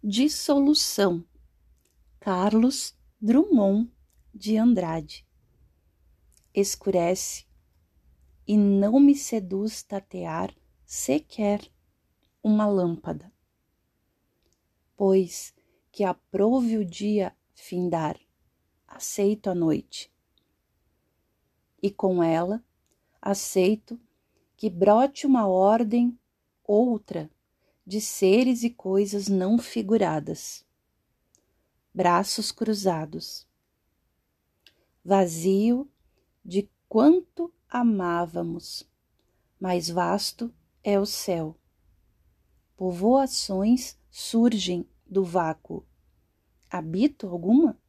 Dissolução. Carlos Drummond de Andrade. Escurece e não me seduz tatear sequer uma lâmpada. Pois que aprove o dia findar, aceito a noite. E com ela aceito que brote uma ordem outra de seres e coisas não figuradas. Braços cruzados. Vazio de quanto amávamos, mais vasto é o céu. Povoações surgem do vácuo. Habito alguma?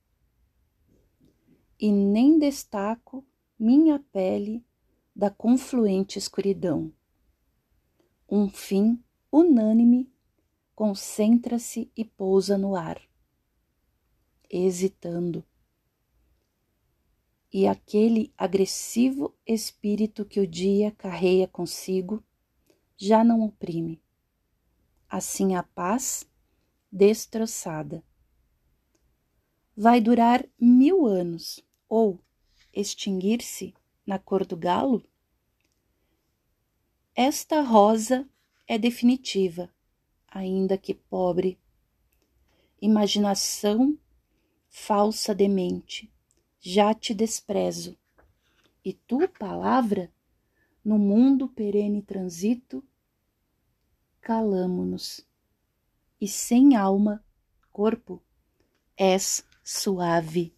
E nem destaco minha pele da confluente escuridão. Um fim unânime, concentra-se e pousa no ar, hesitando. E aquele agressivo espírito que o dia carreia consigo já não oprime. Assim a paz, destroçada. Vai durar mil anos ou extinguir-se na cor do galo? Esta rosa é definitiva, ainda que pobre. Imaginação falsa demente, já te desprezo. E tu, palavra, no mundo perene transito, calamo-nos. E sem alma, corpo, és suave.